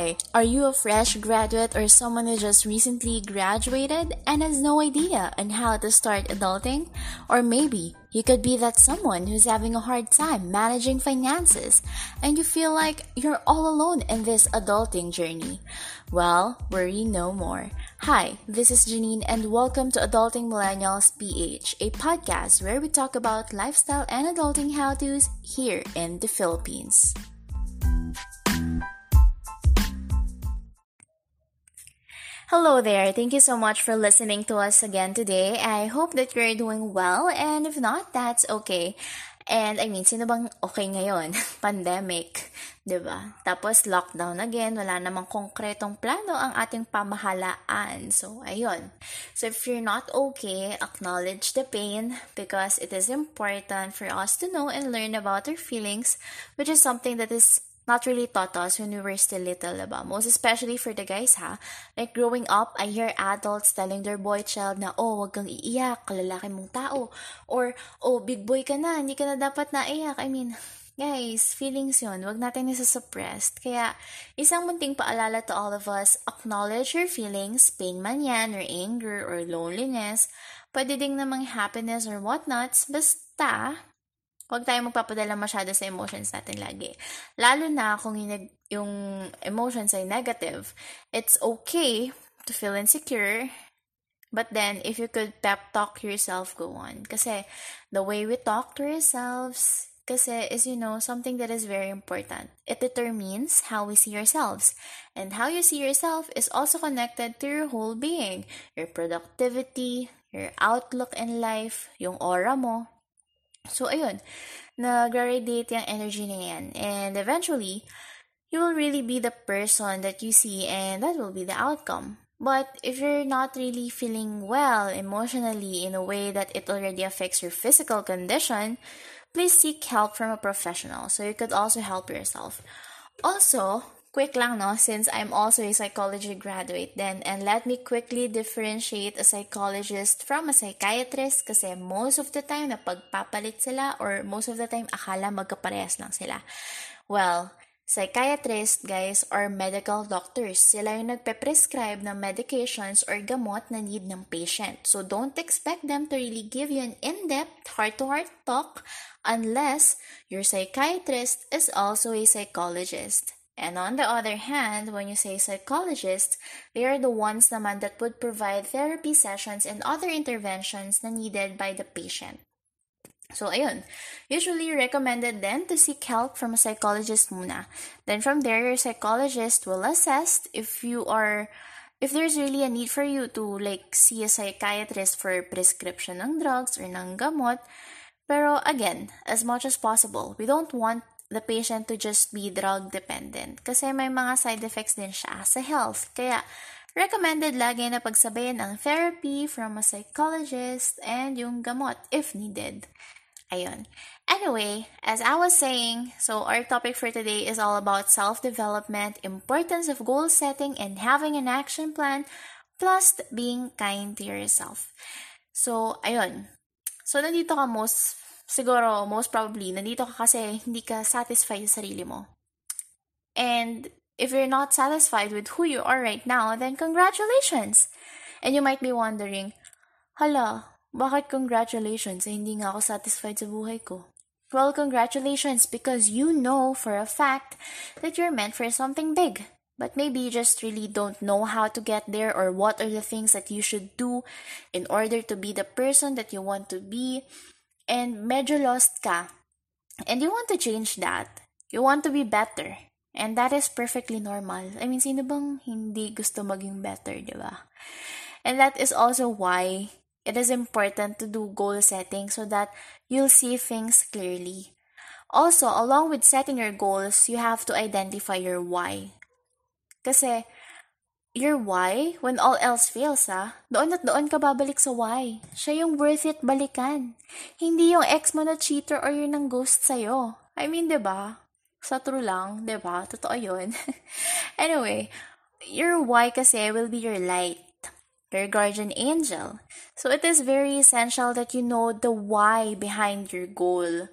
Hi, are you a fresh graduate or someone who just recently graduated and has no idea on how to start adulting? Or maybe you could be that someone who's having a hard time managing finances and you feel like you're all alone in this adulting journey. Well, worry no more. Hi, this is Janine and welcome to Adulting Millennials PH, a podcast where we talk about lifestyle and adulting how-tos here in the Philippines. Hello there. Thank you so much for listening to us again today. I hope that you're doing well and if not, that's okay. And I mean, sino bang okay ngayon? Pandemic, 'di ba? Tapos lockdown again, wala namang konkretong plano ang ating pamahalaan. So, ayun. So, if you're not okay, acknowledge the pain because it is important for us to know and learn about our feelings, which is something that is not really taught us when we were still little, diba? Most especially for the guys, ha? Like, growing up, I hear adults telling their boy child na, oh, wag kang iiyak, kalalaki mong tao. Or, oh, big boy ka na, hindi ka na dapat naiyak. I mean, guys, feelings yun. Wag natin nasa-suppressed. Kaya, isang munting paalala to all of us, acknowledge your feelings, pain man yan, or anger, or loneliness. Pwede ding namang happiness or whatnots. Basta, Huwag tayo magpapadala masyado sa emotions natin lagi. Lalo na kung yung, yung emotions ay negative. It's okay to feel insecure, but then if you could pep talk yourself, go on. Kasi the way we talk to ourselves, kasi is, you know, something that is very important. It determines how we see ourselves. And how you see yourself is also connected to your whole being. Your productivity, your outlook in life, yung aura mo, So, ayun, nag-radiate yung energy na yan. And eventually, you will really be the person that you see and that will be the outcome. But if you're not really feeling well emotionally in a way that it already affects your physical condition, please seek help from a professional so you could also help yourself. Also, quick lang no, since I'm also a psychology graduate then, and let me quickly differentiate a psychologist from a psychiatrist kasi most of the time napagpapalit sila or most of the time akala magkaparehas lang sila. Well, psychiatrists, guys, are medical doctors. Sila yung nagpe-prescribe ng medications or gamot na need ng patient. So don't expect them to really give you an in-depth, heart-to-heart talk unless your psychiatrist is also a psychologist. And on the other hand, when you say psychologists, they are the ones naman that would provide therapy sessions and other interventions na needed by the patient. So, ayun. Usually recommended then to seek help from a psychologist muna. Then from there, your psychologist will assess if you are if there's really a need for you to like see a psychiatrist for prescription ng drugs or ng gamot. Pero again, as much as possible, we don't want the patient to just be drug dependent kasi may mga side effects din siya sa health. Kaya recommended lagi na pagsabayan ang therapy from a psychologist and yung gamot if needed. Ayun. Anyway, as I was saying, so our topic for today is all about self-development, importance of goal setting and having an action plan, plus being kind to yourself. So, ayun. So, nandito ka most siguro, most probably, nandito ka kasi hindi ka satisfied sa sarili mo. And if you're not satisfied with who you are right now, then congratulations! And you might be wondering, hala, bakit congratulations eh hindi nga ako satisfied sa buhay ko? Well, congratulations because you know for a fact that you're meant for something big. But maybe you just really don't know how to get there or what are the things that you should do in order to be the person that you want to be and medyo lost ka, and you want to change that, you want to be better, and that is perfectly normal. I mean, sino bang hindi gusto maging better, di ba? And that is also why it is important to do goal setting so that you'll see things clearly. Also, along with setting your goals, you have to identify your why. Kasi, your why, when all else fails, ah, doon at doon ka babalik sa why. Siya yung worth it balikan. Hindi yung ex mo na cheater or yun ang ghost sa'yo. I mean, ba? Diba? Sa true lang, ba? Diba? Totoo yun. anyway, your why kasi will be your light your guardian angel. So it is very essential that you know the why behind your goal.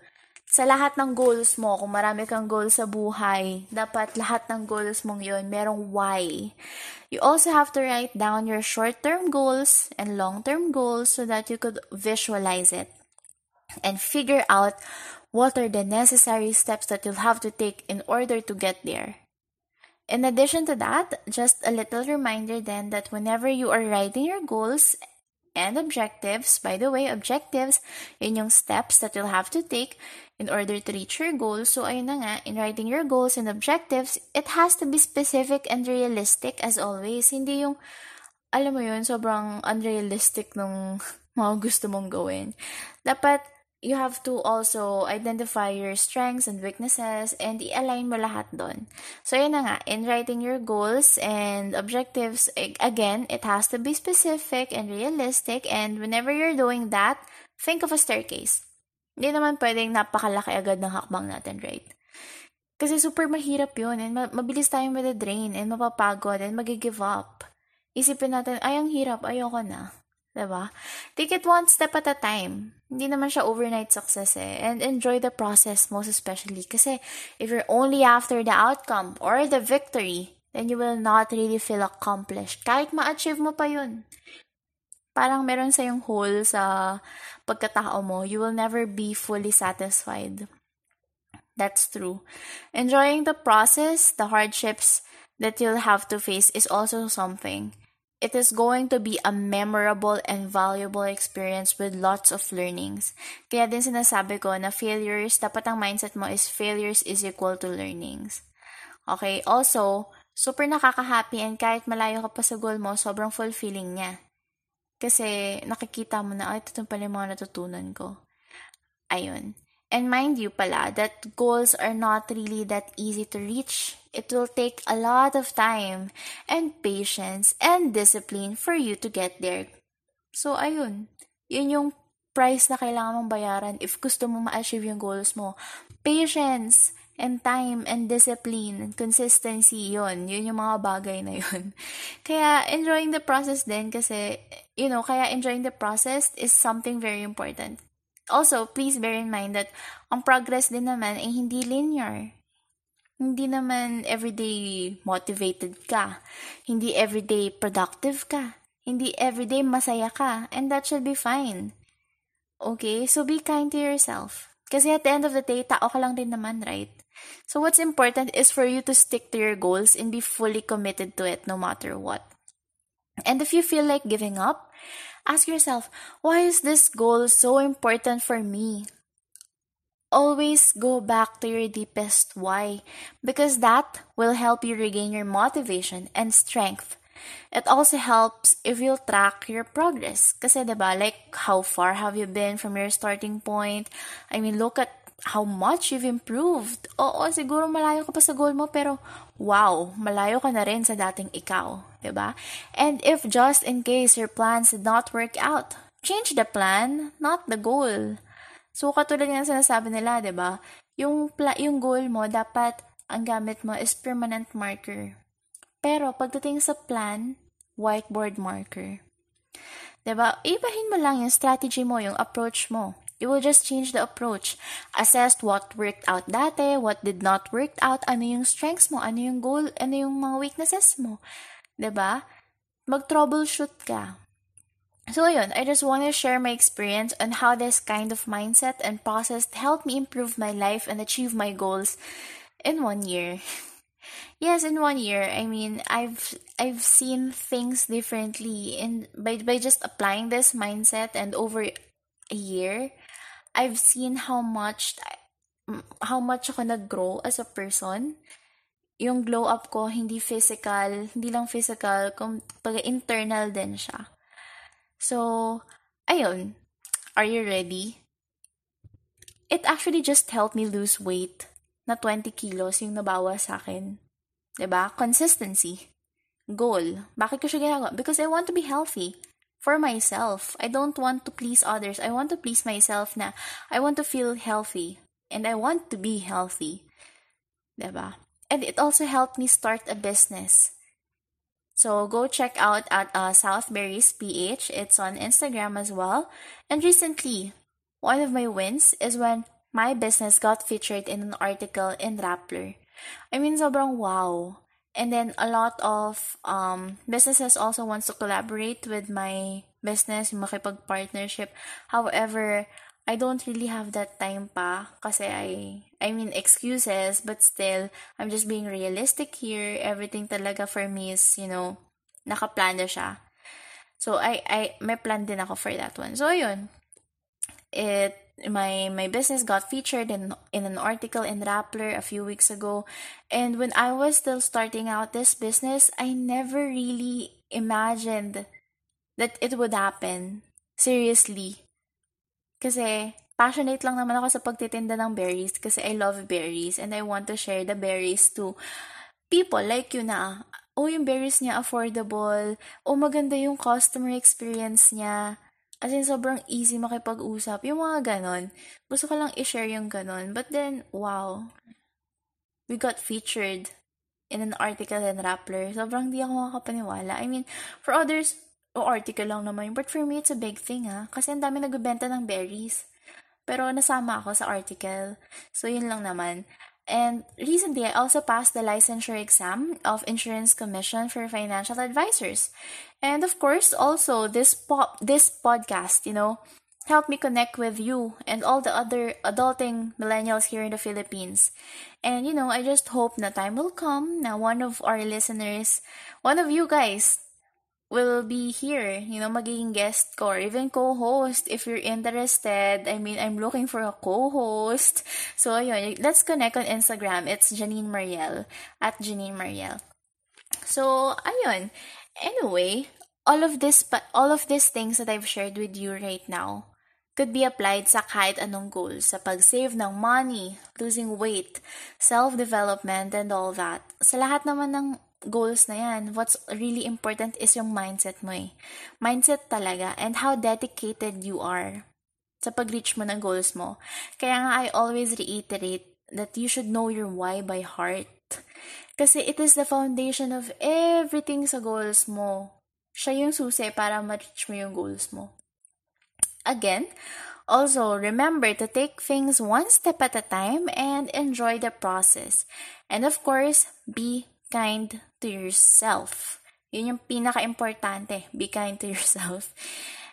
Sa lahat ng goals mo, kung marami kang goals sa buhay, dapat lahat ng goals mong yon merong why. You also have to write down your short-term goals and long-term goals so that you could visualize it and figure out what are the necessary steps that you'll have to take in order to get there. In addition to that, just a little reminder then that whenever you are writing your goals and objectives, by the way, objectives, yun yung steps that you'll have to take in order to reach your goals. So, ayun na nga, in writing your goals and objectives, it has to be specific and realistic as always. Hindi yung, alam mo yun, sobrang unrealistic nung mga gusto mong gawin. Dapat, you have to also identify your strengths and weaknesses and i-align mo lahat doon. So, yun na nga, in writing your goals and objectives, again, it has to be specific and realistic and whenever you're doing that, think of a staircase. Hindi naman pwedeng napakalaki agad ng hakbang natin, right? Kasi super mahirap yun and mabilis tayong madadrain and mapapagod and magigive up. Isipin natin, ay, ang hirap, ayoko na. Diba? Take it one step at a time. Hindi naman siya overnight success eh. And enjoy the process most especially. Kasi if you're only after the outcome or the victory, then you will not really feel accomplished. Kahit ma-achieve mo pa yun. Parang meron sa yung hole sa pagkatao mo. You will never be fully satisfied. That's true. Enjoying the process, the hardships that you'll have to face is also something. It is going to be a memorable and valuable experience with lots of learnings. Kaya din sinasabi ko na failures, dapat ang mindset mo is failures is equal to learnings. Okay, also, super nakaka-happy and kahit malayo ka pa sa goal mo, sobrang fulfilling niya. Kasi nakikita mo na, ay, ito pala yung mga natutunan ko. Ayun. And mind you pala that goals are not really that easy to reach. It will take a lot of time and patience and discipline for you to get there. So, ayun. Yun yung price na kailangan mong bayaran if gusto mo ma-achieve yung goals mo. Patience and time and discipline and consistency yun. Yun yung mga bagay na yun. Kaya enjoying the process din kasi, you know, kaya enjoying the process is something very important. Also, please bear in mind that ang progress din naman ay hindi linear. Hindi naman everyday motivated ka. Hindi everyday productive ka. Hindi everyday masaya ka. And that should be fine. Okay? So be kind to yourself. Kasi at the end of the day, tao ka lang din naman, right? So what's important is for you to stick to your goals and be fully committed to it no matter what. And if you feel like giving up, Ask yourself, why is this goal so important for me? Always go back to your deepest why because that will help you regain your motivation and strength. It also helps if you'll track your progress. Kasi, diba, like, how far have you been from your starting point? I mean, look at how much you've improved. Oo, siguro malayo ka pa sa goal mo, pero wow, malayo ka na rin sa dating ikaw. ba? Diba? And if just in case your plans did not work out, change the plan, not the goal. So, katulad ng sinasabi nila, ba diba? Yung, pla- yung goal mo, dapat ang gamit mo is permanent marker. Pero, pagdating sa plan, whiteboard marker. ba diba? Ibahin mo lang yung strategy mo, yung approach mo. You will just change the approach. Assess what worked out dati, what did not work out, ano yung strengths mo, ano yung goal, ano yung mga weaknesses mo. ba? Diba? Mag-troubleshoot ka. So yun, I just want to share my experience on how this kind of mindset and process helped me improve my life and achieve my goals in one year. yes, in one year. I mean, I've I've seen things differently in by by just applying this mindset and over a year I've seen how much how much ako nag-grow as a person. Yung glow up ko, hindi physical, hindi lang physical, pag internal din siya. So, ayun, are you ready? It actually just helped me lose weight na 20 kilos yung nabawas sa akin. ba? Diba? Consistency. Goal. Bakit ko siya ginagawa? Because I want to be healthy for myself. I don't want to please others. I want to please myself na I want to feel healthy. And I want to be healthy. ba? Diba? And it also helped me start a business. So go check out at uh, Southberries PH. It's on Instagram as well. And recently, one of my wins is when my business got featured in an article in Rappler. I mean, sobrang wow. And then a lot of um, businesses also wants to collaborate with my business, makipag-partnership. However, I don't really have that time pa kasi I I mean excuses but still I'm just being realistic here. Everything talaga for me is, you know, nakaplan na siya. So I I may plan din ako for that one. So ayun. It my my business got featured in in an article in Rappler a few weeks ago and when I was still starting out this business, I never really imagined that it would happen. Seriously. Kasi passionate lang naman ako sa pagtitinda ng berries kasi I love berries and I want to share the berries to people like you na, oh, yung berries niya affordable, oh, maganda yung customer experience niya. As in, sobrang easy makipag-usap. Yung mga ganon. Gusto ko lang i-share yung ganon. But then, wow. We got featured in an article in Rappler. Sobrang di ako makakapaniwala. I mean, for others, o article lang naman. But for me, it's a big thing ha. Kasi ang dami nagbebenta ng berries. Pero nasama ako sa article. So, yun lang naman. And recently, I also passed the licensure exam of Insurance Commission for Financial Advisors. And of course, also this pop this podcast, you know, helped me connect with you and all the other adulting millennials here in the Philippines. And you know, I just hope that time will come now one of our listeners, one of you guys will be here, you know, magiging guest ko or even co-host if you're interested. I mean, I'm looking for a co-host. So, ayun, let's connect on Instagram. It's Janine Mariel, at Janine Mariel. So, ayun. Anyway, all of this, but all of these things that I've shared with you right now could be applied sa kahit anong goal, sa pag-save ng money, losing weight, self-development, and all that. Sa lahat naman ng goals na yan, what's really important is yung mindset mo eh. Mindset talaga and how dedicated you are sa pag-reach mo ng goals mo. Kaya nga I always reiterate that you should know your why by heart. Kasi it is the foundation of everything sa goals mo. Siya yung susi para ma-reach mo yung goals mo. Again, also remember to take things one step at a time and enjoy the process. And of course, be kind to yourself. Yun yung pinaka-importante. Be kind to yourself.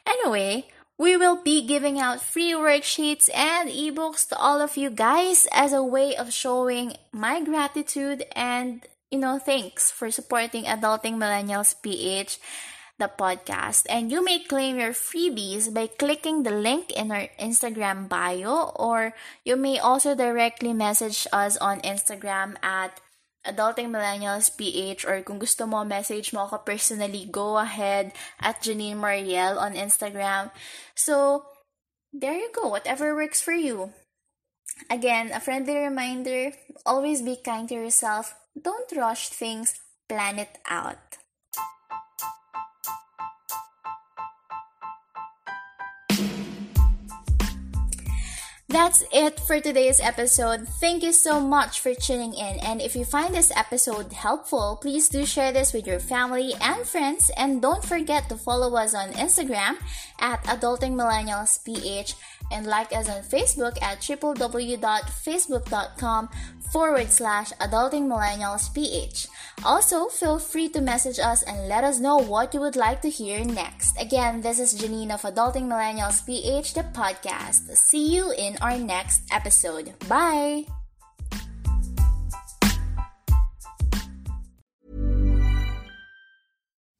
Anyway, we will be giving out free worksheets and ebooks to all of you guys as a way of showing my gratitude and, you know, thanks for supporting Adulting Millennials PH the podcast. And you may claim your freebies by clicking the link in our Instagram bio, or you may also directly message us on Instagram at Adulting Millennials PH or kung gusto mo message mo ako personally, go ahead at Janine Mariel on Instagram. So, there you go. Whatever works for you. Again, a friendly reminder, always be kind to yourself. Don't rush things, plan it out. That's it for today's episode. Thank you so much for tuning in. And if you find this episode helpful, please do share this with your family and friends. And don't forget to follow us on Instagram at Adulting Millennials PH and like us on Facebook at www.facebook.com forward slash adulting millennials ph. Also, feel free to message us and let us know what you would like to hear next. Again, this is Janine of Adulting Millennials PH, the podcast. See you in our next episode. Bye!